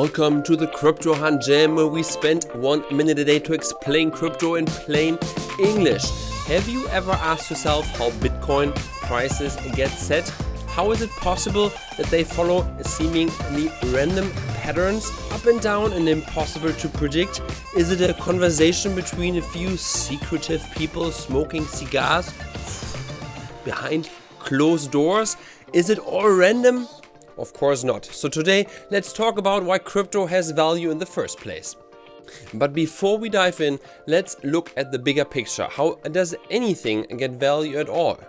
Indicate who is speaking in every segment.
Speaker 1: Welcome to the Crypto Hunt Jam, where we spend one minute a day to explain crypto in plain English. Have you ever asked yourself how Bitcoin prices get set? How is it possible that they follow seemingly random patterns up and down and impossible to predict? Is it a conversation between a few secretive people smoking cigars behind closed doors? Is it all random? Of course not. So today, let's talk about why crypto has value in the first place. But before we dive in, let's look at the bigger picture. How does anything get value at all?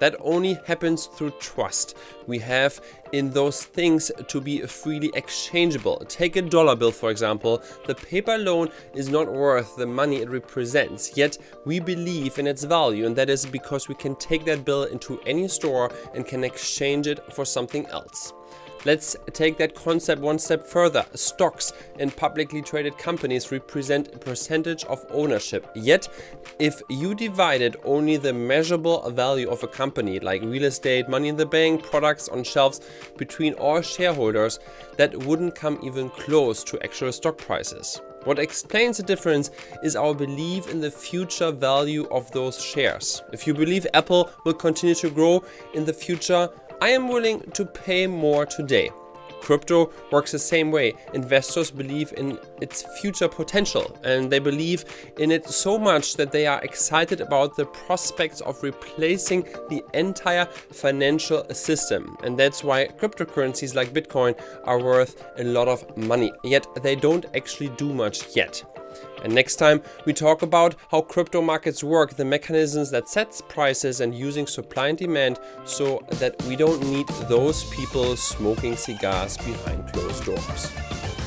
Speaker 1: That only happens through trust we have in those things to be freely exchangeable. Take a dollar bill, for example. The paper loan is not worth the money it represents, yet we believe in its value, and that is because we can take that bill into any store and can exchange it for something else. Let's take that concept one step further. Stocks in publicly traded companies represent a percentage of ownership. Yet, if you divided only the measurable value of a company, like real estate, money in the bank, products on shelves, between all shareholders, that wouldn't come even close to actual stock prices. What explains the difference is our belief in the future value of those shares. If you believe Apple will continue to grow in the future, I am willing to pay more today. Crypto works the same way. Investors believe in its future potential and they believe in it so much that they are excited about the prospects of replacing the entire financial system. And that's why cryptocurrencies like Bitcoin are worth a lot of money. Yet they don't actually do much yet. And next time we talk about how crypto markets work, the mechanisms that sets prices and using supply and demand so that we don't need those people smoking cigars behind closed doors.